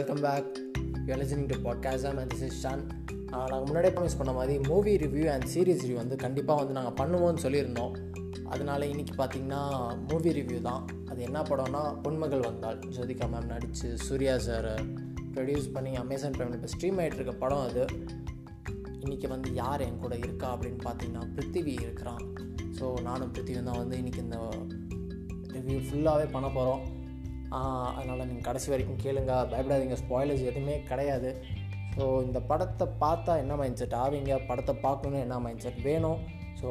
Welcome back you listening to podcast and this is Shan நாங்கள் முன்னாடியே promise பண்ண மாதிரி movie review and series review வந்து கண்டிப்பாக வந்து நாங்கள் பண்ணுவோம்னு சொல்லியிருந்தோம். அதனால இன்றைக்கி பார்த்தீங்கன்னா மூவி ரிவ்யூ தான். அது என்ன படம்னா பொன்மகள் வந்தால் ஜோதிகா மேம் நடித்து சூர்யா சார் ப்ரொடியூஸ் பண்ணி அமேசான் ப்ரைமில் இப்போ ஸ்ட்ரீம் ஆகிட்டு இருக்க படம் அது. இன்றைக்கி வந்து யார் என் கூட இருக்கா அப்படின்னு பார்த்தீங்கன்னா பிருத்திவி இருக்கிறான். ஸோ நானும் பிருத்திவியும் தான் வந்து இன்றைக்கி இந்த ரிவ்யூ ஃபுல்லாகவே பண்ண போகிறோம் அதனால் நீங்கள் கடைசி வரைக்கும் கேளுங்க. பயப்படாதீங்க. ஸ்பாய்லர்ஸ் எதுவுமே கிடையாது. ஸோ இந்த படத்தை பார்த்தா என்ன மைண்ட் செட் ஆவீங்க. படத்தை பார்க்கணுன்னு என்ன மைண்ட் செட் வேணும். ஸோ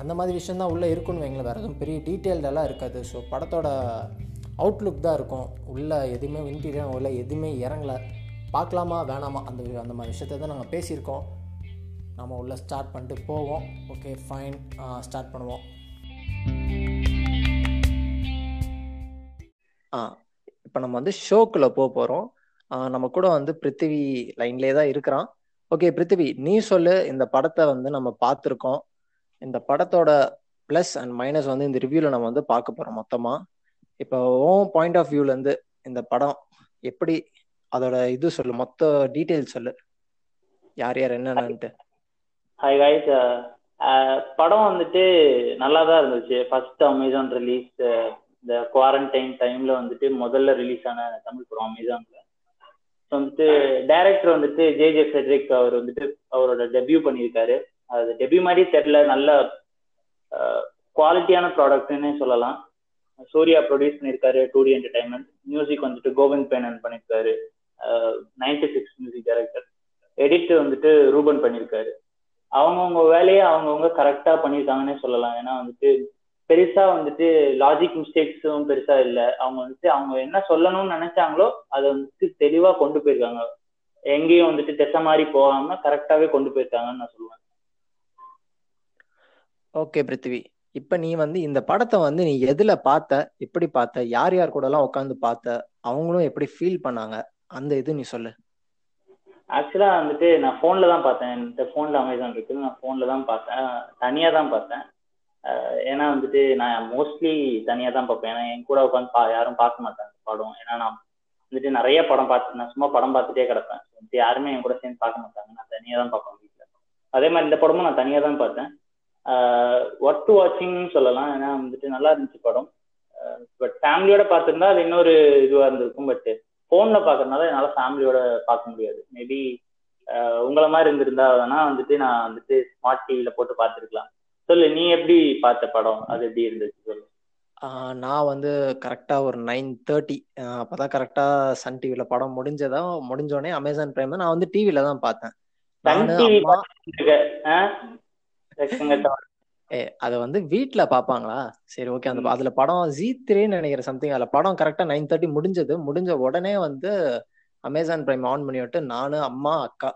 அந்த மாதிரி விஷயந்தான் உள்ளே இருக்குன்னு வைங்களேன். வேறு எதுவும் பெரிய டீட்டெயில்டெல்லாம் இருக்காது. ஸோ படத்தோட அவுட்லுக் தான் இருக்கும். உள்ளே எதுவுமே இன்டீரியர் உள்ள எதுவுமே இறங்கலை. பார்க்கலாமா? வேணாமா? அந்த அந்த மாதிரி விஷயத்தை தான் நாங்கள் பேசியிருக்கோம். நம்ம உள்ளே ஸ்டார்ட் பண்ணிட்டு போவோம். ஓகே ஃபைன் ஸ்டார்ட் பண்ணுவோம். இப்போ நம்ம வந்து ஷோக்குள்ளே போக போகிறோம் நம்ம கூட வந்து பிருத்திவி லைன்லேயே தான் இருக்கிறான். ஓகே பிருத்திவி நீ சொல்லு. இந்த படத்தை வந்து நம்ம பார்த்துருக்கோம். இந்த படத்தோட ப்ளஸ் அண்ட் மைனஸ் வந்து இந்த ரிவ்யூவில் நம்ம வந்து பார்க்க போகிறோம் மொத்தமாக இப்போ ஓன் பாயிண்ட் ஆஃப் வியூலேருந்து இந்த படம் எப்படி? அதோட இது சொல்லு. மொத்த டீட்டெயில் சொல்லு. யார் யார் என்னென்னன்ட்டு. ஹாய் கைஸ் படம் வந்துட்டு நல்லா தான் இருந்துச்சு. ஃபர்ஸ்ட் அமேசான் ரிலீஸ் இந்த குவாரண்டைன் டைம்ல வந்துட்டு முதல்ல ரிலீஸ் ஆன தமிழ் படம் அமேசான்ல. ஸோ வந்துட்டு டைரக்டர் வந்துட்டு ஜே ஜே ஃபெட்ரிக் அவர் வந்துட்டு அவரோட டெபியூ பண்ணியிருக்காரு. அது டெபியூ மாதிரி தெரியல. நல்ல குவாலிட்டியான ப்ராடக்ட்னே சொல்லலாம். சூர்யா ப்ரொடியூஸ் பண்ணியிருக்காரு டூ டி என்டர்டைன்மெண்ட் மியூசிக் வந்துட்டு கோவிந்த் பேனன் பண்ணியிருக்காரு. Ninety six music director edit வந்துட்டு ரூபன் பண்ணியிருக்காரு. அவங்கவுங்க வேலையை அவங்கவுங்க கரெக்டாக பண்ணியிருக்காங்கன்னே சொல்லலாம். ஏன்னா வந்துட்டு பெருசா வந்துட்டு லாஜிக் மிஸ்டேக்ஸும் பெருசா இல்லை. அவங்க வந்துட்டு அவங்க என்ன சொல்லணும்னு நினைச்சாங்களோ அதை வந்துட்டு தெளிவா கொண்டு போயிருக்காங்க. எங்கேயும் வந்துட்டு திசை மாதிரி போகாம கரெக்டாவே கொண்டு போயிருக்காங்கன்னு நான் சொல்லுவேன். ஓகே பிருத்திவி இப்ப நீ வந்து இந்த படத்தை வந்து நீ எதுல பார்த்த எப்படி பார்த்த யார் யார் கூட எல்லாம் உட்காந்து பார்த்த அவங்களும் எப்படி ஃபீல் பண்ணாங்க அந்த இது நீ சொல்லு. ஆக்சுவலா வந்துட்டு நான் போன்ல தான் பார்த்தேன். இந்த போன்ல அமேசான் இருக்கு நான் போன்ல தான் பார்த்தேன். தனியா தான் பார்த்தேன். ஏன்னா வந்துட்டு நான் மோஸ்ட்லி தனியா தான் பார்ப்பேன். ஏன்னா என் கூட உட்காந்து பா யாரும் பார்க்க மாட்டாங்க படம். ஏன்னா நான் வந்துட்டு நிறைய படம் பார்த்து நான் சும்மா படம் பார்த்துட்டே கிடப்பேன். வந்துட்டு யாருமே என் கூட சேர்ந்து பார்க்க மாட்டாங்க. நான் தனியா தான் பார்ப்பேன் வீட்டில் அதே மாதிரி இந்த படமும் நான் தனியா தான் பார்த்தேன். ஒர்க் டு வாட்சிங்னு சொல்லலாம். ஏன்னா வந்துட்டு நல்லா இருந்துச்சு படம். பட் ஃபேமிலியோட பார்த்துருந்தா அது இன்னொரு இதுவாக இருந்திருக்கும். பட் ஃபோனில் பார்க்கறதுனால என்னால் ஃபேமிலியோட பார்க்க முடியாது. மேபி உங்களை மாதிரி இருந்திருந்தா வேணா வந்துட்டு நான் வந்துட்டு ஸ்மார்ட் டிவியில் போட்டு பார்த்துருக்கலாம். சொல்லு நீ எப்படி பார்த்த படம்? அது எப்படி இருந்துச்சு சொல்லு. நான் வந்து கரெக்டாக ஒரு நைன் தேர்ட்டி அப்போ தான் கரெக்டாக சன் டிவியில் படம் முடிஞ்சதா முடிஞ்சோடனே அமேசான் பிரைம் நான் வந்து டிவியில் தான் பார்த்தேன். ஏ அதை வந்து வீட்டில் பார்ப்பாங்களா? சரி ஓகே அந்த அதுல படம் ஜி த்ரீன்னு நினைக்கிறேன் சம்திங் அதில் படம் கரெக்டாக நைன் தேர்ட்டி முடிஞ்சது. முடிஞ்ச உடனே வந்து அமேசான் பிரைம் ஆன் பண்ணி விட்டு நானு அம்மா அக்கா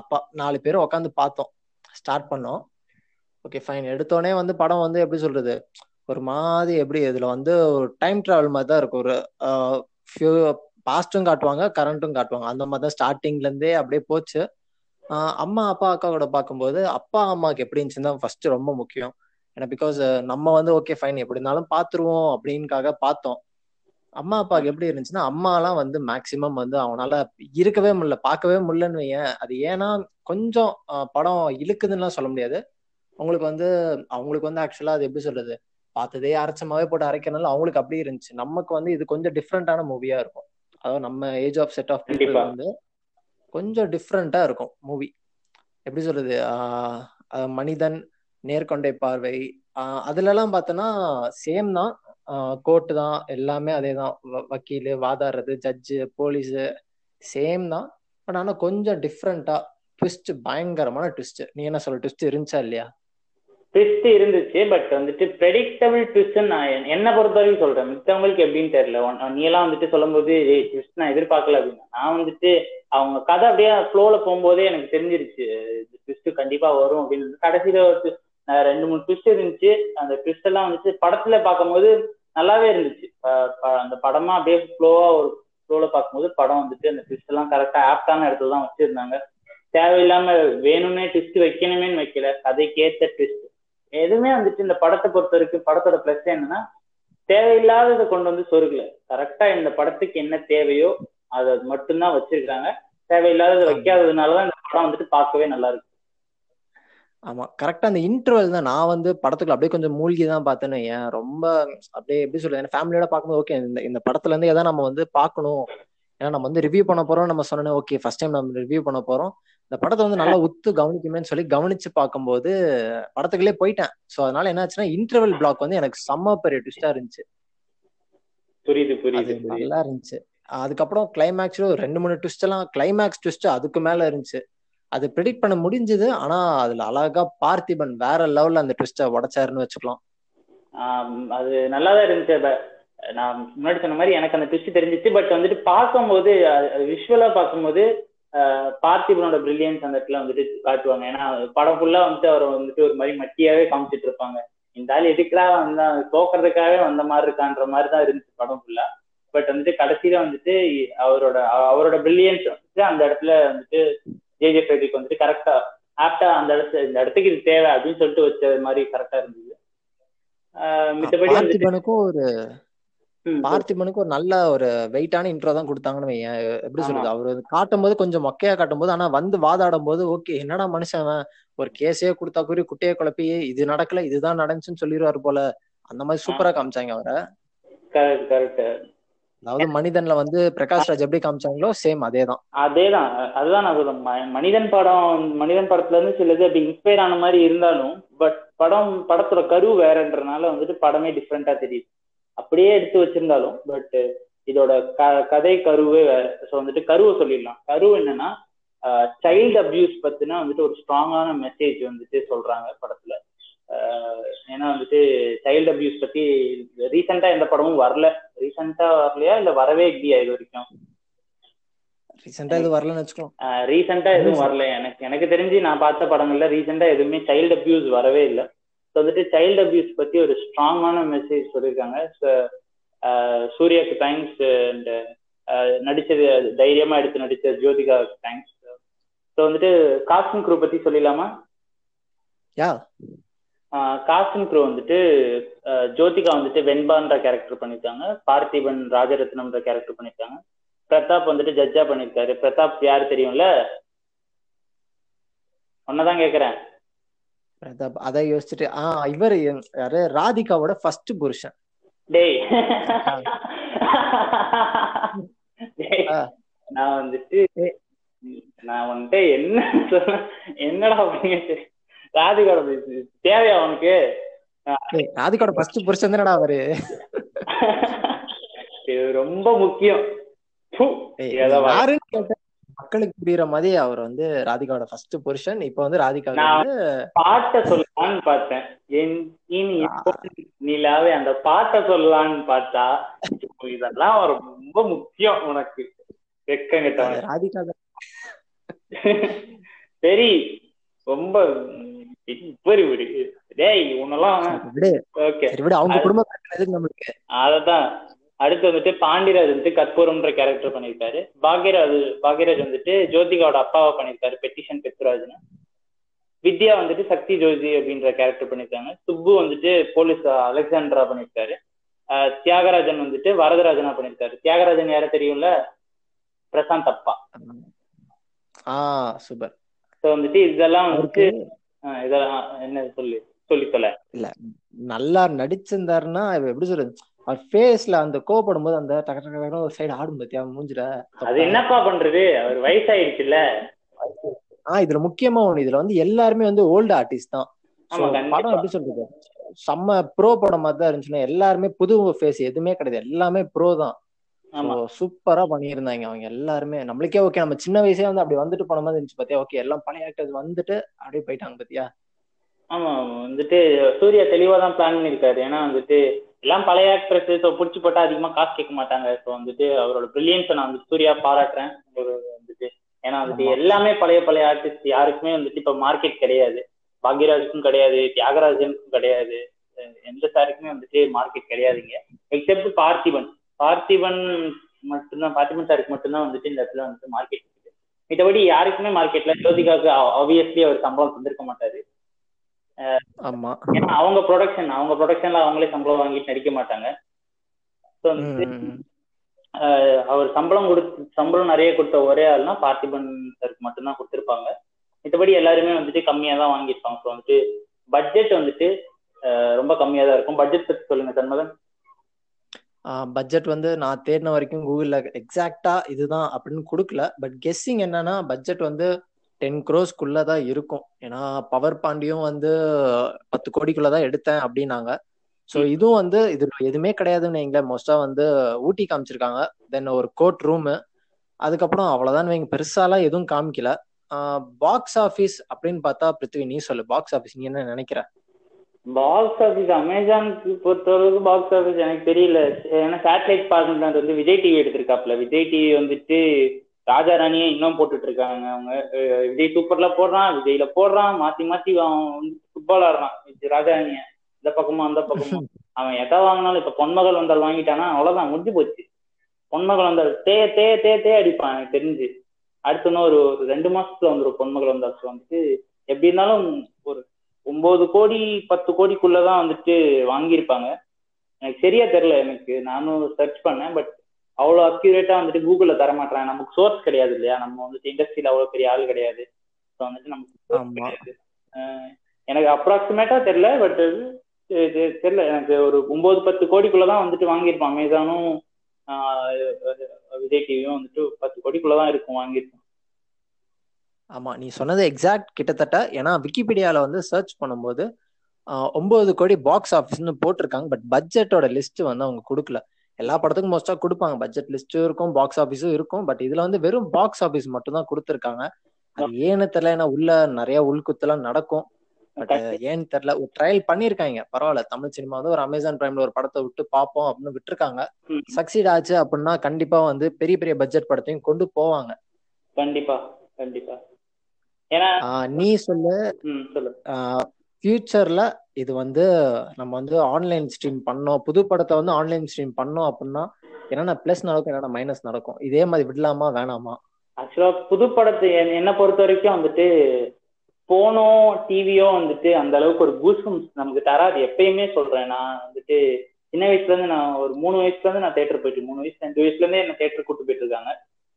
அப்பா நாலு பேரும் உட்காந்து பார்த்தோம். ஸ்டார்ட் பண்ணோம். ஓகே ஃபைன் எடுத்தோடனே வந்து படம் வந்து எப்படி சொல்றது? ஒரு மாதிரி எப்படி இதுல வந்து ஒரு டைம் டிராவல் மாதிரி தான் இருக்கும். ஒரு ஃபியூ பாஸ்ட்டும் காட்டுவாங்க கரண்ட்டும் காட்டுவாங்க. அந்த மாதிரி தான் ஸ்டார்டிங்ல இருந்தே அப்படியே போச்சு. அம்மா அப்பா அக்கா கூட பார்க்கும்போது அப்பா அம்மாவுக்கு எப்படி இருந்துச்சுன்னு தான் ஃபர்ஸ்ட் ரொம்ப முக்கியம். ஏன்னா பிகாஸ் நம்ம வந்து ஓகே ஃபைன் எப்படி இருந்தாலும் பார்த்துருவோம் அப்படின்காக பார்த்தோம். அம்மா அப்பாவுக்கு எப்படி இருந்துச்சுன்னா அம்மாலாம் வந்து மேக்சிமம் வந்து அவனால இருக்கவே முடியல பார்க்கவே முடியலன்னு வையன். அது ஏன்னா கொஞ்சம் படம் இழுக்குதுன்னுலாம் சொல்ல முடியாது. அவங்களுக்கு வந்து அவங்களுக்கு வந்து ஆக்சுவலா அது எப்படி சொல்றது? பார்த்ததே அரைச்சமாவே போட்டு அரைக்கிறனால அவங்களுக்கு அப்படி இருந்துச்சு. நமக்கு வந்து இது கொஞ்சம் டிஃப்ரெண்டான மூவியா இருக்கும். அதாவது நம்ம age of set of people வந்து கொஞ்சம் டிஃப்ரெண்டா இருக்கும் மூவி எப்படி சொல்றது? மனிதன் நேர்கொண்டை பார்வை. அதுல எல்லாம் பார்த்தோன்னா சேம் தான். கோர்ட்டு தான். எல்லாமே அதே தான். வக்கீல் வாதாடுறது ஜட்ஜு போலீஸு சேம் தான். பட் ஆனால் கொஞ்சம் டிஃப்ரெண்டா ட்விஸ்ட் பயங்கரமான ட்விஸ்ட் நீ என்ன சொல்ற? ட்விஸ்ட் இருந்துச்சா இல்லையா? ட்விஸ்ட் இருந்துச்சு பட் வந்துட்டு ப்ரெடிக்டபிள் ட்விஸ்ட்னு நான் என்ன பொறுத்த வரைக்கும் சொல்றேன். மித்தவங்களுக்கு எப்படின்னு தெரியல. நீ எல்லாம் வந்துட்டு சொல்லும்போது ட்விஸ்ட் நான் எதிர்பார்க்கல அப்படின்னு. நான் வந்துட்டு அவங்க கதை அப்படியே ஃப்ளோல போகும்போதே எனக்கு தெரிஞ்சிருச்சு ட்விஸ்ட் கண்டிப்பா வரும் அப்படின்னு. கடைசியில ஒரு ரெண்டு மூணு ட்விஸ்ட் இருந்துச்சு. அந்த ட்விஸ்ட் எல்லாம் வந்துட்டு படத்துல பார்க்கும்போது நல்லாவே இருந்துச்சு. அந்த படமா அப்படியே ஃப்ளோவா ஒரு ஃப்ளோல பார்க்கும்போது படம் வந்துட்டு அந்த ட்விஸ்ட் எல்லாம் கரெக்டா ஆப்டான இடத்துல தான் வச்சிருந்தாங்க. தேவையில்லாம வேணும்னே ட்விஸ்ட் வைக்கணுமேனு வைக்கல. கதைக்கேத்த ட்விஸ்ட் எதுவுமே வந்துட்டு இந்த படத்தை பொறுத்த வரைக்கும் படத்தோட பிளஸ் என்னன்னா தேவையில்லாததை கொண்டு வந்து சொருகல. கரெக்டா இந்த படத்துக்கு என்ன தேவையோ அது மட்டும்தான் வச்சிருக்காங்க. தேவையில்லாதது வைக்காததுனாலதான் இந்த படம் வந்துட்டு பார்க்கவே நல்லா இருக்கு. ஆமா கரெக்டா அந்த இன்டர்வல் தான். நான் வந்து படத்துக்குள்ள அப்படியே கொஞ்சம் மூழ்கி தான் பார்த்தேன்னு ஏன் ரொம்ப அப்படியே எப்படி சொல்றது? ஃபேமிலியோட பார்க்கும்போது ஓகே இந்த இந்த படத்துல இருந்து எதாவது நம்ம வந்து பார்க்கணும்? ஏன்னா நம்ம வந்து ரிவ்யூ பண்ண போறோம் நம்ம சொன்னோம் ஓகே ஃபர்ஸ்ட் டைம் நம்ம ரிவ்யூ பண்ண போறோம். இந்த படத்தை வந்து நல்லா உத்து கவனிக்குமேன்னு சொல்லி கவனிச்சு பார்க்கும்போது படத்துக்குள்ளே போயிட்டேன். ஸோ அதனால என்ன ஆச்சுன்னா இன்டர்வல் பிளாக் வந்து எனக்கு செம்ம பெரிய ட்விஸ்டா இருந்துச்சு. புரியுது புரியுது நல்லா இருந்துச்சு. அதுக்கப்புறம் கிளைமேக்ஸ்ல ஒரு ரெண்டு மூணு ட்விஸ்ட் எல்லாம் கிளைமேக்ஸ் ட்விஸ்ட் அதுக்கு மேல இருந்துச்சு. அது ப்ரெடிக்ட் பண்ண முடிஞ்சது ஆனா அதுல அழகா பார்த்திபன் வேற லெவல்ல அந்த ட்விஸ்ட உடைச்சாருன்னு வச்சுக்கலாம். அது நல்லாதான் இருந்துச்சு. ப- நான் முன்னாடி சொன்ன மாதிரி எனக்கு அந்த ட்விஸ்ட் தெரிஞ்சிச்சு பட் வந்துட்டு பார்க்கும்போது விஷுவலா பார்க்கும்போது பார்த்திபனோட பிரில்லியன்ஸ் அந்த இடத்துல வந்துட்டு காட்டுவாங்க. ஏன்னா படம் ஃபுல்லா வந்துட்டு அவர் வந்துட்டு ஒரு மாதிரி மட்டியாவே காமிச்சிட்டு இருப்பாங்க. இந்த ஆள் எதுக்கெல்லாம் வந்தா தோக்குறதுக்காகவே வந்த மாதிரி இருக்கான்ற மாதிரி தான் இருந்துச்சு படம் ஃபுல்லா பட் வந்துட்டு கடைசியில வந்துட்டு அவரோட அவரோட பிரில்லியன்ஸ் வந்துட்டு அந்த இடத்துல வந்துட்டு ஜேஜே ஃபெட்ரிக் வந்துட்டு கரெக்டா ஆப்டா அந்த இடத்துல இந்த இடத்துக்கு இது தேவை அப்படின்னு சொல்லிட்டு வச்ச மாதிரி கரெக்டா இருந்தது. ஆஹ் மித்தபடி வந்துட்டு ஒரு பார்த்திபனுக்கு ஒரு நல்ல ஒரு வெயிட்டான இன்ட்ரோ தான் கொடுத்தாங்கன்னு எப்படி. சொல்றது? அவர் காட்டும் போது கொஞ்சம் மொக்கையா காட்டும் போது ஆனா வந்து வாதாடும் போது ஓகே என்னடா மனுஷன் ஒரு கேஸே கொடுத்தா கூறி குட்டையை குழப்பி இது நடக்கல இதுதான் நடந்துச்சுன்னு சொல்லிடுவாரு போல. அந்த மாதிரி சூப்பரா காமிச்சாங்க அவரை. அதாவது மனிதன்ல வந்து பிரகாஷ் ராஜ் எப்படி காமிச்சாங்களோ சேம் அதேதான் அதேதான். அதுதான் நான் சொல்றேன். மனிதன் படம் மனிதன் படத்துல இருந்து சிலது அப்படி இன்ஸ்பயர் ஆன மாதிரி இருந்தாலும் பட் படம் படத்தோட கரு வேறன்றனால வந்துட்டு படமே டிஃப்ரெண்டா தெரியுது. அப்படியே எடுத்து வச்சிருந்தாலும் பட் இதோட க கதை கருவே வேற ஸோ வந்துட்டு கருவை சொல்லிடலாம். கரு என்னன்னா சைல்டு அபியூஸ் பத்தின வந்துட்டு ஒரு ஸ்ட்ராங்கான மெசேஜ் வந்துட்டு சொல்றாங்க படத்துல. ஏன்னா வந்துட்டு சைல்டு அபியூஸ் பத்தி ரீசெண்டா எந்த படமும் வரல. ரீசெண்டா வரலையா இல்ல வரவே இல்லையா இது வரைக்கும்? ரீசெண்டா இது வரலன்னு வச்சுக்கோ. ரீசெண்டா எதுவும் வரல. எனக்கு எனக்கு தெரிஞ்சு நான் பார்த்த படங்கள்ல ரீசெண்டா எதுவுமே சைல்டு அபியூஸ் வரவே இல்லை. வந்துட்டு சைல்டு அபியூஸ் பத்தி ஒரு ஸ்ட்ராங்கான மெசேஜ் சொல்லியிருக்காங்க சூர்யாக்கு தேங்க்ஸ் அண்ட் நடிச்சது தைரியமா எடுத்து நடிச்ச ஜோதிகாவுக்கு தேங்க்ஸ் ஸோ வந்துட்டு காஸ்டிங் குரூப் பத்தி சொல்லிடலாமா? காஸ்டிங் குரூ வந்துட்டு ஜோதிகா வந்துட்டு வெண்பான்ற கேரக்டர் பண்ணிருக்காங்க. பார்த்திபன் ராஜரத்னம்ன்ற கேரக்டர் பண்ணிருக்காங்க. பிரதாப் வந்துட்டு ஜட்ஜா பண்ணிருக்காரு. பிரதாப் யார் தெரியும்ல? ஒன்னதான் கேக்குறேன். பிரதாப் அதை யோசிச்சுட்டு ஆஹ் இவர் யாரு? ராதிகாவோட ஃபர்ஸ்ட் புருஷன். டேய். நான் வந்துட்டு நான் வந்துட்டு என்ன என்னடா ராதிகாவோட இது தேவையா உனக்கு? ஏய், ராதிகாவோட ஃபர்ஸ்ட் புருஷன் தானடா அவரு. இது ரொம்ப முக்கியம். யாருன்னு கேட்டா மக்களுக்கு புரியுற மாதிரி அவர் வந்து ராதிகாவோட ஃபர்ஸ்ட் புருஷன் இப்ப வந்து ராதிகா வந்து பாட்டை சொல்லலான்னு பார்த்தேன். நிலாவே அந்த பாட்டை சொல்லலான்னு பார்த்தா இதெல்லாம் ஒரு ரொம்ப முக்கியம் உனக்கு. வெக்கம் கிட்டவன் ராதிகா. சரி ரொம்ப டேய் உன்னெல்லாம் ஓகே. அவங்க குடும்ப பிரச்சனை எதுக்கு நம்மளுக்கு. அததான் அடுத்து வந்துட்டு பாண்டியராஜ் வந்துட்டு கற்பூரம்ன்ற கேரக்டர் பண்ணியிருக்காரு. பாக்யராஜ் பாக்யராஜ் வந்துட்டு ஜோதிகாவோட அப்பாவை பண்ணியிருக்காரு பெட்டிஷன் பெத்ராஜ்னு. வித்யா வந்துட்டு சக்தி ஜோதி அப்படின்ற கேரக்டர் பண்ணியிருக்காங்க. சுப்பு வந்துட்டு போலீஸ் அலெக்சாண்ட்ரா பண்ணியிருக்காரு. தியாகராஜன் வந்துட்டு வரதராஜனா பண்ணியிருக்காரு. தியாகராஜன் யார தெரியும்ல? பிரசாந்த் அப்பா. ஆஹ் சூப்பர் ஸோ வந்துட்டு இதெல்லாம் வந்துட்டு இதெல்லாம் என்ன சொல்லி சொல்லி தொலை இல்ல நல்லா நடிச்சிருந்தாருன்னா எப்படி சொல்றது? அவர் ஃபேஸ்ல அந்த கோவப்படும் போது அந்த டக்கு டக்குன்னு ஒரு சைடு ஆடும் பத்தியா மூஞ்சில? அது என்னப்பா பண்றது? அவர் வயசாயிடுச்சுல்ல? ஆஹ் இதுல முக்கியமா ஒண்ணு இதுல வந்து எல்லாருமே வந்து ஓல்டு ஆர்டிஸ்ட் தான். படம் எப்படி சொல்றது? செம்ம ப்ரோ படம் மாதிரி தான் இருந்துச்சுன்னா எல்லாருமே புது ஃபேஸ் எதுவுமே கிடையாது. எல்லாமே ப்ரோ தான். சூப்பரா பண்ணியிருந்தாங்க அவங்க எல்லாருமே. நம்மளுக்கே ஓகே நம்ம சின்ன வயசே வந்து அப்படி வந்துட்டு போன மாதிரி இருந்துச்சு பாத்தியா? ஓகே எல்லாம் பழைய ஆக்டர்ஸ் வந்துட்டு அப்படியே போயிட்டாங்க பாத்தியா? ஆமா வந்துட்டு சூர்யா தெளிவா தான் பிளான் பண்ணிருக்காரு. ஏன்னா வந்துட்டு எல்லாம் பழைய ஆக்ட்ரஸ் ஸோ பிடிச்சி போட்டா அதிகமா காசு கேட்க மாட்டாங்க. ஸோ வந்துட்டு அவரோட பிரில்லியன்ஸை நான் வந்து சூர்யா பாராட்டுறேன். வந்துட்டு ஏன்னா வந்துட்டு. எல்லாமே பழைய பழைய ஆர்டிஸ்ட் யாருக்குமே வந்துட்டு இப்ப மார்க்கெட் கிடையாது. பாக்யராஜுக்கும் கிடையாது தியாகராஜனுக்கும் கிடையாது. எந்த சாருக்குமே வந்துட்டு மார்க்கெட் கிடையாதுங்க. எக்ஸப்ட் பார்த்திபன். பார்த்திபன் மட்டும்தான் பார்த்திபன் சாருக்கு மட்டும்தான் வந்துட்டு இந்த இடத்துல வந்துட்டு மார்க்கெட் இருக்குது. மத்தபடி யாருக்குமே மார்க்கெட்ல ஜோதிகாவுக்கு ஆப்வியஸ்லி அவர் சம்பளம் தந்திருக்க மாட்டாரு. ஆமா. ஏன்னா அவங்க ப்ரொடக்ஷன் அவங்க ப்ரொடக்ஷன்ல அவங்களே சம்பளம் வாங்கிட்டு நடிக்க மாட்டாங்க. அவர் சம்பளம் கொடுத்து சம்பளம் நிறைய கொடுத்த ஒரே ஆள்னா பார்த்திபன் சருக்கு மட்டும்தான் கொடுத்துருப்பாங்க. மத்தபடி எல்லாருமே வந்துட்டு கம்மியா தான் வாங்கியிருப்பாங்க. ஸோ வந்துட்டு பட்ஜெட் வந்துட்டு ரொம்ப கம்மியா தான் இருக்கும். பட்ஜெட் பத்தி சொல்லுங்க சண்முகன் பட்ஜெட் வந்து நான் தேடின வரைக்கும் கூகுளில் எக்ஸாக்டா இதுதான் அப்படின்னு கொடுக்கல. பட் கெஸ்ஸிங் என்னன்னா பட்ஜெட் வந்து டென் க்ரோஸ்க்குள்ள தான் இருக்கும். ஏன்னா பவர் பாண்டியும் வந்து பத்து கோடிக்குள்ள தான் எடுத்தேன் அப்படின்னாங்க. ஸோ இதுவும் வந்து இது எதுவுமே கிடையாதுன்னு வைங்களேன் மோஸ்டா வந்து ஊட்டி காமிச்சிருக்காங்க. தென் ஒரு கோர்ட் ரூமு அதுக்கப்புறம் அவ்வளோதான் வைங்க. பெருசாலாம் எதுவும் காமிக்கல. பாக்ஸ் ஆஃபீஸ் அப்படின்னு பார்த்தா பிருத்வி நீ சொல்லு. பாக்ஸ் ஆஃபீஸ் நீ என்ன நினைக்கிற? பாக்ஸ் ஆஃபீஸ் அமேசானுக்கு பொறுத்தளவுக்கு பாக்ஸ் ஆஃபீஸ் எனக்கு தெரியல. ஏன்னா சேட்டலைட் பார்க்கறது வந்து விஜய் டிவி எடுத்திருக்காப்ல. விஜய் டிவி வந்துட்டு ராஜா ராணியை இன்னும் போட்டுட்டு இருக்காங்க. அவங்க விஜய் சூப்பர்ல போடுறான் விஜய்ல போடுறான் மாத்தி மாத்தி அவன் வந்து ஃபுட்பால் ஆடுறான். ராஜா ராணிய. இந்த பக்கமும் அந்த பக்கமும் அவன் எதா வாங்கினாலும் இப்ப பொன்மகள் வந்தால் வாங்கிட்டானா அவ்வளவுதான் முடிஞ்சு போச்சு. பொன்மகள் வந்தால் தே தே தே தே அடிப்பான் எனக்கு தெரிஞ்சு. அடுத்த ஒரு ஒரு ரெண்டு மாசத்துல வந்துடும் பொன்மகள் வந்தால் வந்துட்டு எப்படி இருந்தாலும் ஒரு ஒன்பது கோடி பத்து கோடிக்குள்ளதான் வந்துட்டு வாங்கியிருப்பாங்க. எனக்கு சரியா தெரியல எனக்கு நானும் சர்ச் பண்ணேன் பட் அவ்வளோ அக்யூரேட்டா வந்துட்டு கூகுளில் தர மாட்டாங்க நமக்கு சோர்ஸ் கிடையாது இல்லையா? நம்ம வந்துட்டு இண்டஸ்ட்ரியில அவ்வளோ பெரிய ஆள் கிடையாது. ஸோ வந்துட்டு நமக்கு எனக்கு அப்ராக்சிமேட்டா தெரியல பட் தெரியல. எனக்கு ஒரு ஒன்பது பத்து கோடிக்குள்ளதான் வந்துட்டு வாங்கியிருப்பான் அமேசானும் விஜய் டிவியும் வந்துட்டு பத்து கோடிக்குள்ளதான் இருக்கும் வாங்கியிருப்பான் ஆமா நீ சொன்னது எக்ஸாக்ட் கிட்டத்தட்ட. ஏன்னா விக்கிபீடியால வந்து சர்ச் பண்ணும்போது ஒன்பது கோடி பாக்ஸ் ஆஃபீஸ்னு போட்டிருக்காங்க பட் பட்ஜெட்டோட லிஸ்ட் வந்து அவங்க கொடுக்கல. எல்லா படத்துக்கும் மோஸ்டா கொடுப்பாங்க. பட்ஜெட் லிஸ்ட்டும் இருக்கும் பாக்ஸ் ஆஃபீஸும் இருக்கும். பட் இதுல வந்து வெறும் பாக்ஸ் ஆஃபீஸ் மட்டும் தான் கொடுத்துருக்காங்க. அது ஏன்னு தெரியல ஏன்னா உள்ள நிறைய உள்குத்தெல்லாம் நடக்கும். பட் ஏன்னு தெரியல ஒரு ட்ரையல் பண்ணிருக்காங்க பரவாயில்ல தமிழ் சினிமா வந்து ஒரு அமேசான் பிரைம்ல ஒரு படத்தை விட்டு பார்ப்போம் அப்படின்னு விட்டுருக்காங்க. சக்சீட் ஆச்சு அப்படின்னா கண்டிப்பா வந்து பெரிய பெரிய பட்ஜெட் படத்தையும் கொண்டு போவாங்க. கண்டிப்பா கண்டிப்பா. நீ சொல்லு. ஃபியூச்சர்ல இது வந்து நம்ம வந்து ஆன்லைன் ஸ்ட்ரீம் பண்ணோம். புது படத்தை வந்து ஆன்லைன் ஸ்ட்ரீம் பண்ணோம் அப்படின்னா என்னென்ன பிளஸ் நடக்கும் என்னென்ன மைனஸ் நடக்கும். இதே மாதிரி விடலாமா வேணாமா? ஆக்சுவலா புது படத்தை என்ன பொறுத்த வரைக்கும் வந்துட்டு போனோ டிவியோ வந்துட்டு அந்த அளவுக்கு ஒரு கூஸ்பம்ஸ் நமக்கு தராது. எப்பயுமே சொல்றேன் நான் வந்துட்டு சின்ன வயசுல இருந்து நான் ஒரு மூணு வயசுல இருந்து நான் தேட்டர் போயிட்டு மூணு வயசு ரெண்டு வயசுல இருந்தே என்ன தேட்டர் கூட்டு போயிட்டு இருக்காங்க.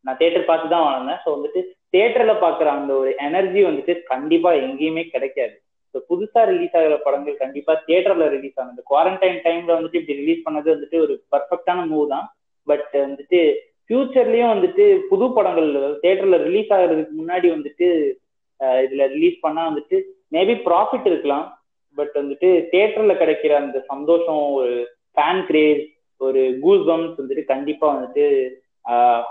நான் தேட்டர் பார்த்து தான் வளர்ந்தேன். ஸோ வந்துட்டு தேட்டர்ல பாக்குற அந்த ஒரு எனர்ஜி வந்துட்டு கண்டிப்பா எங்கேயுமே கிடைக்காது. ஸோ புதுசா ரிலீஸ் ஆகிற படங்கள் கண்டிப்பா தியேட்டர்ல ரிலீஸ் ஆகுது குவாரண்டைன் டைம்ல வந்துட்டு இப்படி ரிலீஸ் பண்ணது வந்துட்டு ஒரு பர்ஃபெக்டான மூவ் தான். பட் வந்துட்டு ஃபியூச்சர்லயும் வந்துட்டு புது படங்கள் தியேட்டர்ல ரிலீஸ் ஆகுறதுக்கு முன்னாடி வந்துட்டு இதுல ரிலீஸ் பண்ணா வந்துட்டு மேபி ப்ராஃபிட் இருக்கலாம். பட் வந்துட்டு தியேட்டர்ல கிடைக்கிற அந்த சந்தோஷம் ஒரு ஃபேன் கிரேஸ் ஒரு கூஸ் பம்ஸ் வந்துட்டு கண்டிப்பா வந்துட்டு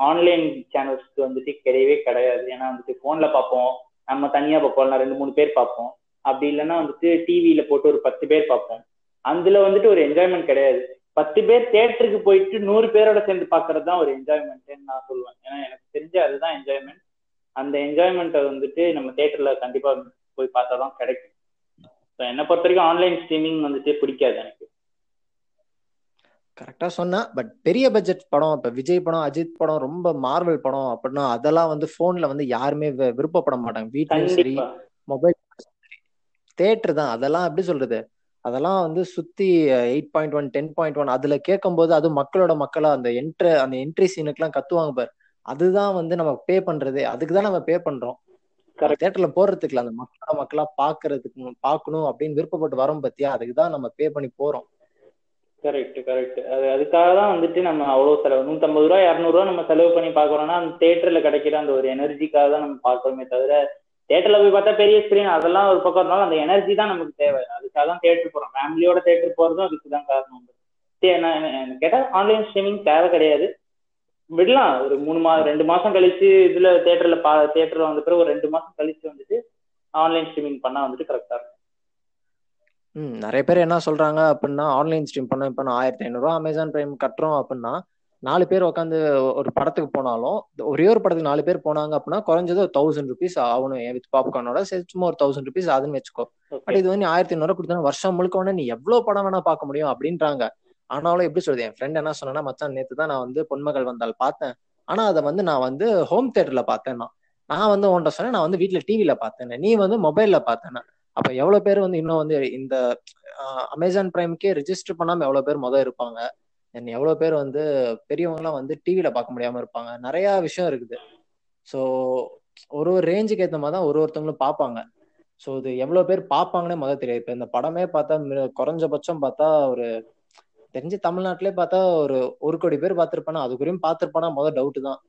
ஆன்லைன் சேனல்ஸ்க்கு வந்துட்டு கிடையவே கிடையாது. ஏன்னா வந்துட்டு போன்ல பார்ப்போம். நம்ம தனியா பார்ப்போம். ரெண்டு மூணு பேர் பார்ப்போம். அப்படி இல்லைன்னா வந்துட்டு டிவியில போட்டு ஒரு பத்து பேர் பார்ப்போம். அதுல வந்துட்டு ஒரு என்ஜாய்மெண்ட் கிடையாது. பத்து பேர் தேட்டருக்கு போயிட்டு நூறு பேரோட சேர்ந்து பாக்குறது தான் ஒரு என்ஜாய்மெண்ட்னு நான் சொல்லுவேன். ஏன்னா எனக்கு தெரிஞ்ச அதுதான் என்ஜாய்மெண்ட் அந்த என்ஜாய்மெண்ட்டை வந்துட்டு நம்ம தேட்டர்ல கண்டிப்பா போய் பார்த்தா தான் கிடைக்கும். என்னை பொறுத்த வரைக்கும் ஆன்லைன் ஸ்ட்ரீமிங் வந்துட்டு பிடிக்காது எனக்கு. கரெக்டா சொன்னா பட் பெரிய பட்ஜெட் படம் இப்ப விஜய் படம் அஜித் படம் ரொம்ப மார்வல் படம் அப்படின்னா அதெல்லாம் வந்து போன்ல வந்து யாருமே விருப்பப்பட மாட்டாங்க. வீட்லயும் சரி மொபைல் தேட்டர் தான். அதெல்லாம் எப்படி சொல்றது? அதெல்லாம் வந்து சுத்தி eight point one ten point one அதுல கேட்கும் போது அது மக்களோட மக்களா அந்த என்ட்ரு அந்த என்ட்ரி சீனுக்கு எல்லாம் கத்துவாங்க பாரு. அதுதான் வந்து நம்ம பே பண்றது. அதுக்கு தான் நம்ம பே பண்றோம். தேட்டர்ல போடுறதுக்குல அந்த மக்களோட மக்களா பாக்குறதுக்கு பாக்கணும் அப்படின்னு விருப்பப்பட்டு வரோம் பத்தியா? அதுக்கு தான் நம்ம பே பண்ணி போறோம். கரெக்ட் கரெக்ட் அது அதுக்காக தான் வந்துட்டு நம்ம அவ்வளோ செலவு. நூற்றம்பது ரூபா இரநூறுவா நம்ம செலவு பண்ணி பார்க்குறோம்னா அந்த தேட்டரில் கிடைக்கிற அந்த ஒரு எனர்ஜிக்காக தான் நம்ம பார்க்குறோமே தவிர தேட்டரில் போய் பார்த்தா பெரிய ஸ்க்ரீன் அதெல்லாம் ஒரு பக்கம் இருந்தாலும் அந்த எனர்ஜி தான் நமக்கு தேவை. அதுக்காக தான் தேட்டர் போகிறோம் ஃபேமிலியோட தேட்டர் போகிறதும் அதுக்கு தான் காரணம். கேட்டா கேட்டால் ஆன்லைன் ஸ்ட்ரீமிங் தேவை கிடையாது. விடலாம். ஒரு மூணு மாதம் ரெண்டு மாதம் கழிச்சு இதில் தேட்டரில் பா தேட்டர்ல வந்த பிறகு ஒரு ரெண்டு மாதம் கழிச்சு வந்துட்டு ஆன்லைன் ஸ்ட்ரீமிங் பண்ணால் வந்துட்டு கரெக்டாக இருக்கும். ம் நிறைய பேர் என்ன சொல்றாங்க அப்படின்னா ஆன்லைன் ஸ்ட்ரீம் பண்ண இப்போ நான் ஆயிரத்தி ஐநூறுரூவா அமேசான் பிரைம் கட்டுறோம் அப்படின்னா நாலு பேர் உட்காந்து ஒரு படத்துக்கு போனாலும் ஒரே ஒரு படத்துக்கு நாலு பேர் போனாங்க அப்படின்னா குறைஞ்சது ஒரு தௌசண்ட் ருபீஸ் ஆகணும். வித் பாப்கார்னோட சும்மா ஒரு தௌசண்ட் ருபீஸ் ஆகுதுன்னு வச்சுக்கோ. பட் இது வந்து ஆயிரத்தி ஐநூறு கொடுத்தா வருஷம் முழுக்க உடனே நீ எவ்வளவு படம் வேணா பார்க்க முடியும் அப்படின்றாங்க. ஆனாலும் எப்படி சொல்றது? என் ஃப்ரெண்ட் என்ன சொன்னா மச்சான் நேத்து தான் நான் வந்து பொன்மகள் வந்தால் பார்த்தேன். ஆனா அதை வந்து நான் வந்து ஹோம் தேட்டர்ல பார்த்தேன் நான். நான் வந்து உன்ட்ட சொன்னேன் நான் வந்து வீட்டுல டிவில பார்த்தேன். நீ வந்து மொபைல்ல பார்த்தேன். அப்ப எவ்வளவு பேர் வந்து இன்னும் வந்து இந்த அமேசான் பிரைம்க்கே ரிஜிஸ்டர் பண்ணாம எவ்வளவு பேர் முதல் இருப்பாங்க? And எவ்வளவு பேர் வந்து பெரியவங்கலாம் வந்து டிவில பார்க்க முடியாம இருப்பாங்க. நிறைய விஷயம் இருக்குது. ஸோ ஒரு ஒரு ரேஞ்சுக்கு ஏற்ற மாதிரி தான் ஒரு ஒருத்தவங்களும் பார்ப்பாங்க. ஸோ இது எவ்வளவு பேர் பார்ப்பாங்கன்னே முதல்ல தெரியாது. இப்போ இந்த படமே பார்த்தா குறைஞ்சபட்சம் பார்த்தா ஒரு தெரிஞ்சு தமிழ்நாட்டிலே பார்த்தா ஒரு ஒரு கோடி பேர் பார்த்திருப்பானா? அதுக்குறையும் பார்த்திருப்பானா? முதல் டவுட் தான்.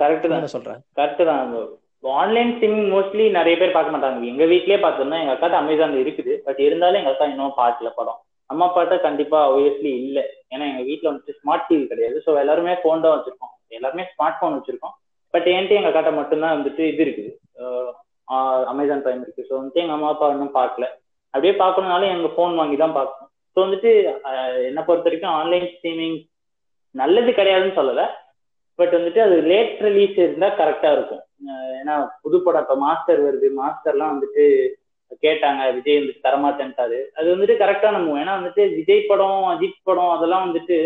கரெக்ட் தான். என்ன சொல்ற? கரெக்ட் தான். ஆன்லைன் ஸ்ட்ரீமிங் மோஸ்ட்லி நிறைய பேர் பார்க்க மாட்டாங்க. எங்க வீட்லயே பார்த்தோம்னா எங்க அக்காட்ட அமேசான் இருக்குது. பட் இருந்தாலும் எங்க அக்கா இன்னும் பார்க்கல படம். அம்மா அப்பாட்ட கண்டிப்பா ஆப்வியஸ்லி இல்ல. ஏன்னா எங்க வீட்டுல வந்துட்டு ஸ்மார்ட் டிவி கிடையாது. ஸோ எல்லாருமே ஃபோன் தான் வச்சிருக்கோம். எல்லாருமே ஸ்மார்ட் ஃபோன் வச்சிருக்கோம். பட் என்கிட்ட எங்க அக்காட்ட மட்டும்தான் வந்துட்டு இது இருக்குது. அமேசான் பிரைம் இருக்கு. ஸோ வந்துட்டு எங்க அம்மா அப்பா இன்னும் பார்க்கல. அப்படியே பார்க்கணுனாலும் எங்க ஃபோன் வாங்கி தான் பார்க்கணும். ஸோ வந்துட்டு என்னை பொறுத்த வரைக்கும் ஆன்லைன் ஸ்ட்ரீமிங் நல்லது கிடையாதுன்னு சொல்லல. பட் வந்துட்டு அது லேட் ரிலீஸ் இருந்தா கரெக்டா இருக்கும். ஏன்னா புது படம் இப்ப மாஸ்டர் வருது. மாஸ்டர்லாம் வந்துட்டு கேட்டாங்க விஜய் வந்துட்டு தரமாட்டேன்ட்டாரு அது வந்துட்டு கரெக்டான மூவ் ஏன்னா வந்துட்டு விஜய் படம் அஜித் படம் அதெல்லாம் வந்துட்டு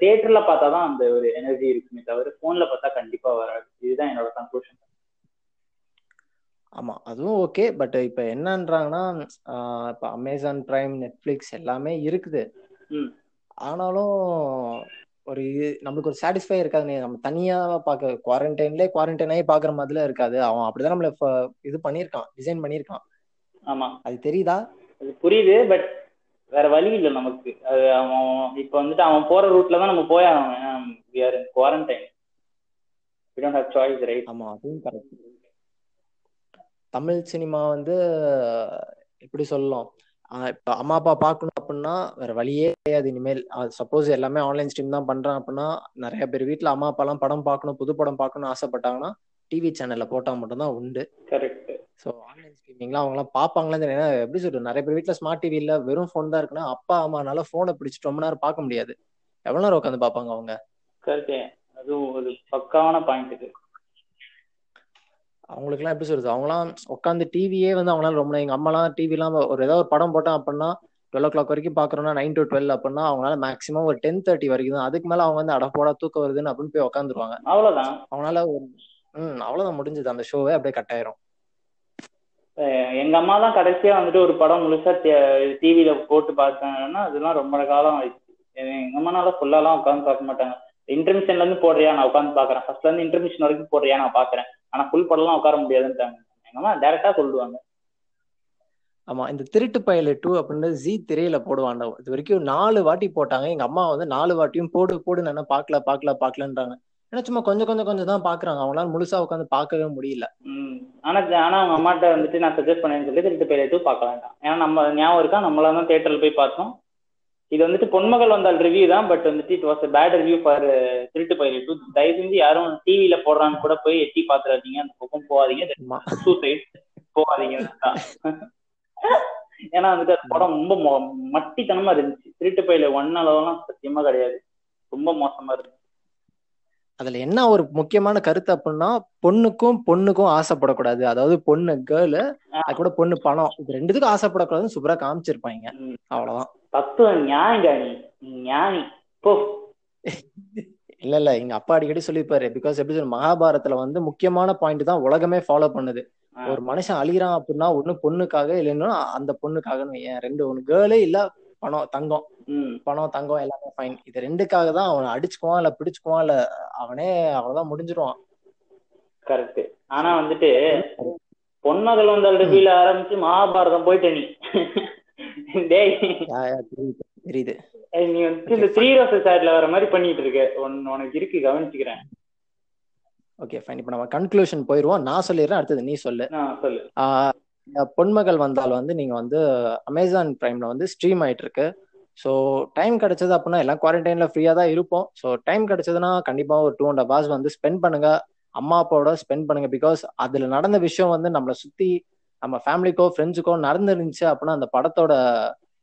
தியேட்டர்ல பார்த்தா தான் அந்த ஒரு எனர்ஜி இருக்குமே தவிர போன்ல பார்த்தா கண்டிப்பா வராது. இதுதான் என்னோட கன்க்ளூஷன் ஆமா அதுவும் ஓகே பட் இப்ப என்னன்றாங்கன்னா இப்ப அமேசான் பிரைம் நெட்ஃபிளிக்ஸ் எல்லாமே இருக்குது. ஆனாலும் ஒரு இது- நம்மளுக்கு ஒரு சாட்டிஸ்ஃபை இருக்காது நம்ம தனியா பார்க்க குவாரண்டைன்லேயே குவாரண்டைன் ஆகி பாக்குற மாதிரிலாம் இருக்காது. அவன் அப்படிதான் நம்மள இது பண்ணியிருக்கான் டிசைன் பண்ணியிருக்கான். ஆமா. அது தெரியுதா? அது புரியுது பட் வேற வழி இல்லை நமக்கு. அது அவன் இப்ப வந்துட்டு அவன் போற ரூட்ல தான் நம்ம போய் ஆகணும். Quarantine we don't have choice right ஆமா அதுவும் கரெக்ட் தமிழ் சினிமா வந்து எப்படி சொல்லலாம்? இப்ப அம்மா அப்பா பார்க்கணும் அப்படின்னா வேற வழியே கிடையாது இனிமேல். சப்போஸ் எல்லாமே ஆன்லைன் ஸ்ட்ரீம் தான் பண்றான் அப்படின்னா நிறைய பேர் வீட்ல அம்மா அப்பா எல்லாம் படம் பார்க்கணும் புது படம் பார்க்கணும்னு ஆசைப்பட்டாங்கன்னா டிவி சேனல்ல போட்டா மட்டும்தான் உண்டு. ஸோ ஆன்லைன் ஸ்ட்ரீமிங்லாம் அவங்கலாம் பார்ப்பாங்களே ஏன்னா எப்படி சொல்றது நிறைய பேர் வீட்ல ஸ்மார்ட் டிவி இல்ல வெறும் ஃபோன் தான் இருக்குன்னா அப்பா அம்மானால போனை பிடிச்சிட்டு ரொம்ப நேரம் பார்க்க முடியாது. எவ்வளவு நேரம் உட்காந்து பார்ப்பாங்க அவங்க? கரெக்ட் அதுவும் ஒரு பக்காவான பாயிண்ட் இது. அவங்களுக்குலாம் எப்படி சொல்றது அவங்களாம் உட்காந்து டிவியே வந்து அவங்களால ரொம்ப எங்க அம்மாலாம் டிவிலாம் ஒரு ஏதாவது ஒரு படம் போட்டோம் அப்படின்னா டுவெல் ஓ கிளாக் வரைக்கும் பாக்குறோம்னா நைன் டு டுவெல் அப்படின்னா அவங்களால மேக்ஸிமம் ஒரு டென் தேர்ட்டி வரைக்கும் தான் அதுக்கு மேல அவங்க வந்து அடப்போடா தூக்கம் வருதுன்னு அப்படின்னு போய் உட்காந்துருவாங்க அவ்வளவுதான். அவங்களால ம் அவ்வளவுதான் முடிஞ்சது. அந்த ஷோவே அப்படியே கட் ஆயிரும். எங்க அம்மா தான் கடைசியா வந்துட்டு ஒரு படம் முழுசா டிவியில போட்டு பார்த்தாங்கன்னா அதெல்லாம் ரொம்ப காலம் ஆயிடுச்சு. எங்க அம்மானால ஃபுல்லாலாம் உட்காந்து பார்க்க மாட்டாங்க. இன்டர்மிஷன்ல இருந்து போடுறியா நான் உட்காந்து பாக்குறேன் ஃபர்ஸ்ட்ல இருந்து இன்டர்மிஷன் வரைக்கும் போடுறியா நான் பாக்குறேன் ஆனா ஃபுல் படம்லாம் உட்கார முடியாதுன்ட்டாங்க. எங்க அம்மா டைரக்டா சொல்லுவாங்க. ஆமா இந்த திருட்டு பயலு டூ அப்படின்னு ஜி திரையில போடுவாங்க. இது வரைக்கும் நாலு வாட்டி போட்டாங்க. எங்க அம்மா வந்து நாலு வாட்டியும் போடு போடு என்ன பார்க்கல பார்க்கல பார்க்கலன்றாங்க. ஏன்னா சும்மா கொஞ்சம் கொஞ்சம் கொஞ்சம் தான் பாக்குறாங்க. அவங்களால முழுசா உட்காந்து பார்க்கவே முடியல. ஆனா ஆனா அவங்க அம்மாட்ட வந்துட்டு நான் சஜஸ்ட் பண்ணேன்னு சொல்லி திருட்டு பேர் டூ பார்க்க வேண்டாம். ஏன்னா நம்ம ஞாபகம் இருக்கா? நம்மளா தான் தேட்டர்ல போய் பார்த்தோம். இது வந்துட்டு பொன்மகள் வந்தால் ரிவ்யூ தான் பட் வந்துட்டு it was bad review for திருட்டு பயிர் டூ தயவு செஞ்சு யாரும் டிவியில போடுறாங்க கூட போய் எட்டி பாத்துறாதீங்க. அந்த பக்கம் போகாதீங்க. சூசைட் போகாதீங்க. ஏன்னா வந்துட்டு அந்த படம் ரொம்ப மட்டித்தனமா இருந்துச்சு. திருட்டு பயில ஒன் அளவுலாம் சத்தியமா கிடையாது. ரொம்ப மோசமா இருந்துச்சு. அதுல என்ன ஒரு முக்கியமான கருத்து அப்படின்னா பொண்ணுக்கும் பொண்ணுக்கும் ஆசைப்படக்கூடாது. அதாவது பொண்ணு கேர்ளு அது கூட பொண்ணு பணம். இது ரெண்டுத்துக்கும் ஆசைப்படக்கூடாதுன்னு சூப்பரா காமிச்சிருப்பாங்க. அவ்வளவுதான். நீ ஞானி. போ. இல்ல இல்ல. எங்க அப்பா அடிக்கடி சொல்லியிருப்பாரு. பிகாஸ் எப்படி சொல்ல மகாபாரதத்துல வந்து முக்கியமான பாயிண்ட் தான் உலகமே ஃபாலோ பண்ணுது. ஒரு மனுஷன் அழிகிறான் அப்படின்னா ஒண்ணு பொண்ணுக்காக இல்லைன்னா அந்த பொண்ணுக்காகன்னு ஏன் ரெண்டு ஒண்ணு கேர்ளு இல்ல பணம் தங்கம். பணம் தங்கம் எல்லாமே ஃபைன் இது ரெண்டுக்காக தான் அவனை அடிச்சுக்குவான் இல்ல பிடிச்சுக்குவான் இல்ல அவனே அவ்வளவுதான் முடிஞ்சிருவான். கரெக்ட் ஆனா வந்துட்டு பொன்மகள் வந்தால் ரிவ்யூல ஆரம்பிச்சு மகாபாரதம் போயிட்ட நீ. டேய். தெரியுது நீ வந்துட்டு இந்த த்ரீ ரோசஸ் ஆட்ல வர மாதிரி பண்ணிட்டு இருக்க. உன் உனக்கு இருக்கு கவனிச்சுக்கிறேன். ஓகே ஃபைன் இப்போ நம்ம கன்க்ளூஷன் போயிருவோம். நான் சொல்லிடுறேன் அடுத்தது நீ சொல்லு. நான் சொல்லு. பொன்மகள் வந்தால் வந்து நீங்க வந்து அமேசான் பிரைம்ல வந்து ஸ்ட்ரீம் ஆயிட்டு இருக்கு ஸோ டைம் கிடைச்சது அப்படின்னா எல்லாம் குவாரண்டைன்ல ஃப்ரீயா தான் இருப்போம். ஸோ டைம் கிடைச்சதுன்னா கண்டிப்பா ஒரு டூ ஹண்ட்ரட் ஹவர்ஸ் வந்து ஸ்பெண்ட் பண்ணுங்க. அம்மா அப்பாவோட ஸ்பெண்ட் பண்ணுங்க. பிகாஸ் அதுல நடந்த விஷயம் வந்து நம்மளை சுத்தி நம்ம ஃபேமிலிக்கோ ஃப்ரெண்ட்ஸுக்கோ நடந்துருந்துச்சு அப்படின்னா அந்த படத்தோட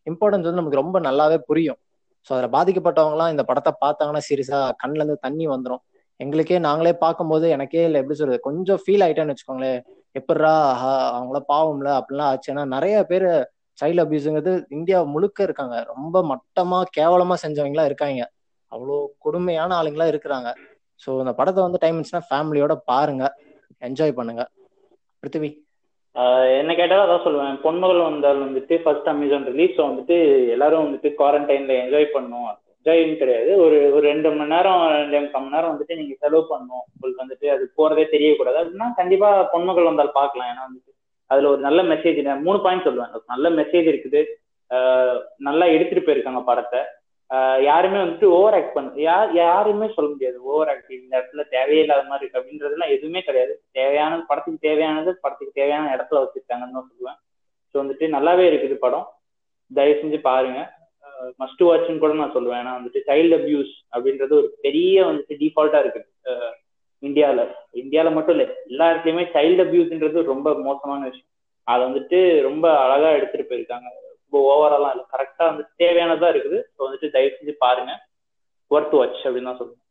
இம்பார்ட்டன்ஸ் வந்து நமக்கு ரொம்ப நல்லாவே புரியும். ஸோ அதில் பாதிக்கப்பட்டவங்கலாம் இந்த படத்தை பார்த்தாங்கன்னா சீரியஸா கண்ணுல இருந்து தண்ணி வந்துடும் எங்களுக்கே நாங்களே பார்க்கும்போது எனக்கே இல்லை எப்படி சொல்றது கொஞ்சம் ஃபீல் ஆயிட்டேன்னு வச்சுக்கோங்களேன். எப்படா ஆஹா, அவங்கள பாவம்ல அப்படிலாம் ஆச்சு. ஏன்னா நிறைய பேர் சைல்டு அபியூஸுங்கிறது இந்தியா முழுக்க இருக்காங்க. ரொம்ப மட்டமா கேவலமா செஞ்சவங்களா இருக்காங்க. அவ்வளோ கொடுமையான ஆளுங்களா இருக்கிறாங்க. ஸோ இந்த படத்தை வந்து டைம் இருந்துச்சுன்னா ஃபேமிலியோட பாருங்க. என்ஜாய் பண்ணுங்க. பிருத்திவி. என்ன கேட்டாலும் அதான் சொல்லுவேன். பொன்மகள் வந்தால் வந்துட்டு ஃபர்ஸ்ட் அமேசான் ரிலீஸ் வந்துட்டு எல்லாரும் வந்துட்டு குவாரண்டைன்ல என்ஜாய் பண்ணும். என்ஜாய்னு கிடையாது. ஒரு ஒரு ரெண்டு மணி நேரம் ரெண்டு முக்கால் மணி நேரம் வந்துட்டு நீங்க செலவு பண்ணணும். உங்களுக்கு வந்துட்டு அது போறதே தெரியக்கூடாது. அப்படின்னா கண்டிப்பா பொன்மகள் வந்தால் பார்க்கலாம். ஏன்னா வந்துட்டு அதுல ஒரு நல்ல மெசேஜ் மூணு பாயிண்ட் சொல்லுவேன். நல்ல மெசேஜ் இருக்குது. நல்லா எடுத்துட்டு போயிருக்காங்க படத்தை. யாருமே வந்துட்டு ஓவர் ஆக்ட் பண்ண யார் யாருமே சொல்ல முடியாது. ஓவர் ஆக்ட் இந்த இடத்துல தேவையில்லாத மாதிரி இருக்கு. அப்படின்றதுலாம் எதுவுமே கிடையாது. தேவையான படத்துக்கு தேவையானது படத்துக்கு தேவையான இடத்துல வச்சிருக்காங்கன்னு தான் சொல்லுவேன். ஸோ வந்துட்டு நல்லாவே இருக்குது படம். தயவு செஞ்சு பாருங்க. மஸ்ட் வாட்ச்னு கூட நான் சொல்லுவேன். ஏன்னா வந்துட்டு சைல்டு அபியூஸ் அப்படின்றது ஒரு பெரிய வந்துட்டு டிஃபால்ட்டா இருக்கு. இந்தியாவில் இந்தியாவில் மட்டும் இல்லை எல்லா இடத்துலையுமே சைல்டு அபியூஸ்ன்றது ரொம்ப மோசமான விஷயம். அதை வந்துட்டு ரொம்ப அழகா எடுத்துட்டு போயிருக்காங்க. ரொம்ப ஓவராலாம் இல்லை. கரெக்டா வந்துட்டு தேவையானதா இருக்குது. ஸோ வந்துட்டு தயவு செஞ்சு பாருங்க. ஒர்த் வாட்ச் அப்படின்னு தான் சொல்லுவேன்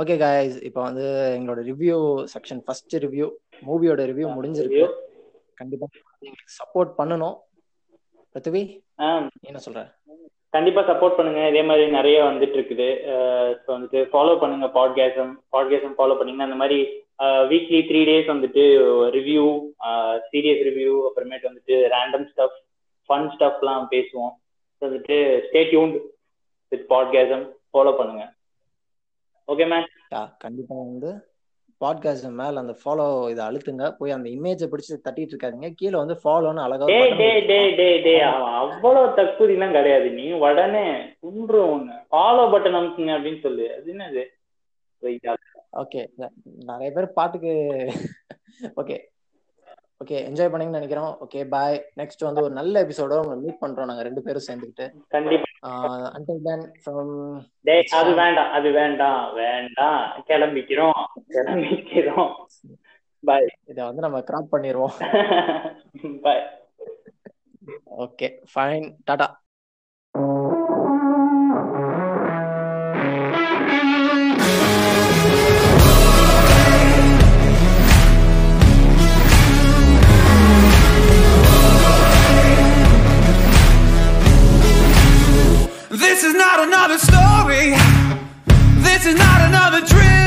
ஓகே காய்ஸ் இப்போ வந்து எங்களோட ரிவ்யூ செக்ஷன் ஃபர்ஸ்ட் ரிவ்யூ மூவியோட ரிவ்யூ முடிஞ்சிருக்கு. கண்டிப்பா எங்களுக்கு சப்போர்ட் பண்ணணும். பிருத்திவி என்ன சொல்ற? கண்டிப்பா சப்போர்ட் பண்ணுங்க. இதே மாதிரி நிறைய வந்துட்டு இருக்குது ஸோ வந்துட்டு ஃபாலோ பண்ணுங்க பாட்காசம் பாட்காசம் ஃபாலோ பண்ணீங்கன்னா அந்த மாதிரி வீக்லி த்ரீ டேஸ் வந்துட்டு ரிவ்யூ சீரியஸ் ரிவ்யூ அப்புறமேட்டு வந்துட்டு ரேண்டம் ஸ்டஃப் ஃபன் ஸ்டஃப்லாம் பேசுவோம். வந்துட்டு ஸ்டே டியூன்ட் வித் பாட்காசம் ஃபாலோ பண்ணுங்க. ஓகே மேம் கண்டிப்பா வந்து பாட்காஸ்ட் மேல அந்த ஃபாலோ இதை அழுத்துங்க. போய் அந்த இமேஜை பிடிச்சி தட்டிட்டு இருக்காங்க கீழே வந்து ஃபாலோன்னு அழகா டே டே டே டே டே அவன் அவ்வளவு தக்குதிலாம் கிடையாது. நீ உடனே குன்று ஒண்ணு ஃபாலோ பட்டன் அமுக்குங்க அப்படின்னு சொல்லு. அது என்னது? ஓகே நிறைய பேர் பாட்டுக்கு ஓகே ஓகே என்ஜாய் பண்ணீங்கன்னு நினைக்கிறோம். ஓகே பாய் நெக்ஸ்ட் வந்து ஒரு நல்ல எபிசோட உங்களை மீட் பண்றோம் நாங்க ரெண்டு பேரும் சேர்ந்துக்கிட்டு. கண்டிப்பா. அன்டில் தென் ஃப்ரம் டேய் அது வேண்டாம் அது வேண்டாம் வேண்டாம். கிளம்பிக்கிறோம் கிளம்பிக்கிறோம். பாய் இத வந்து நம்ம கிராப் பண்ணிடுவோம் bye okay fine tata This is not another story. This is not another drill.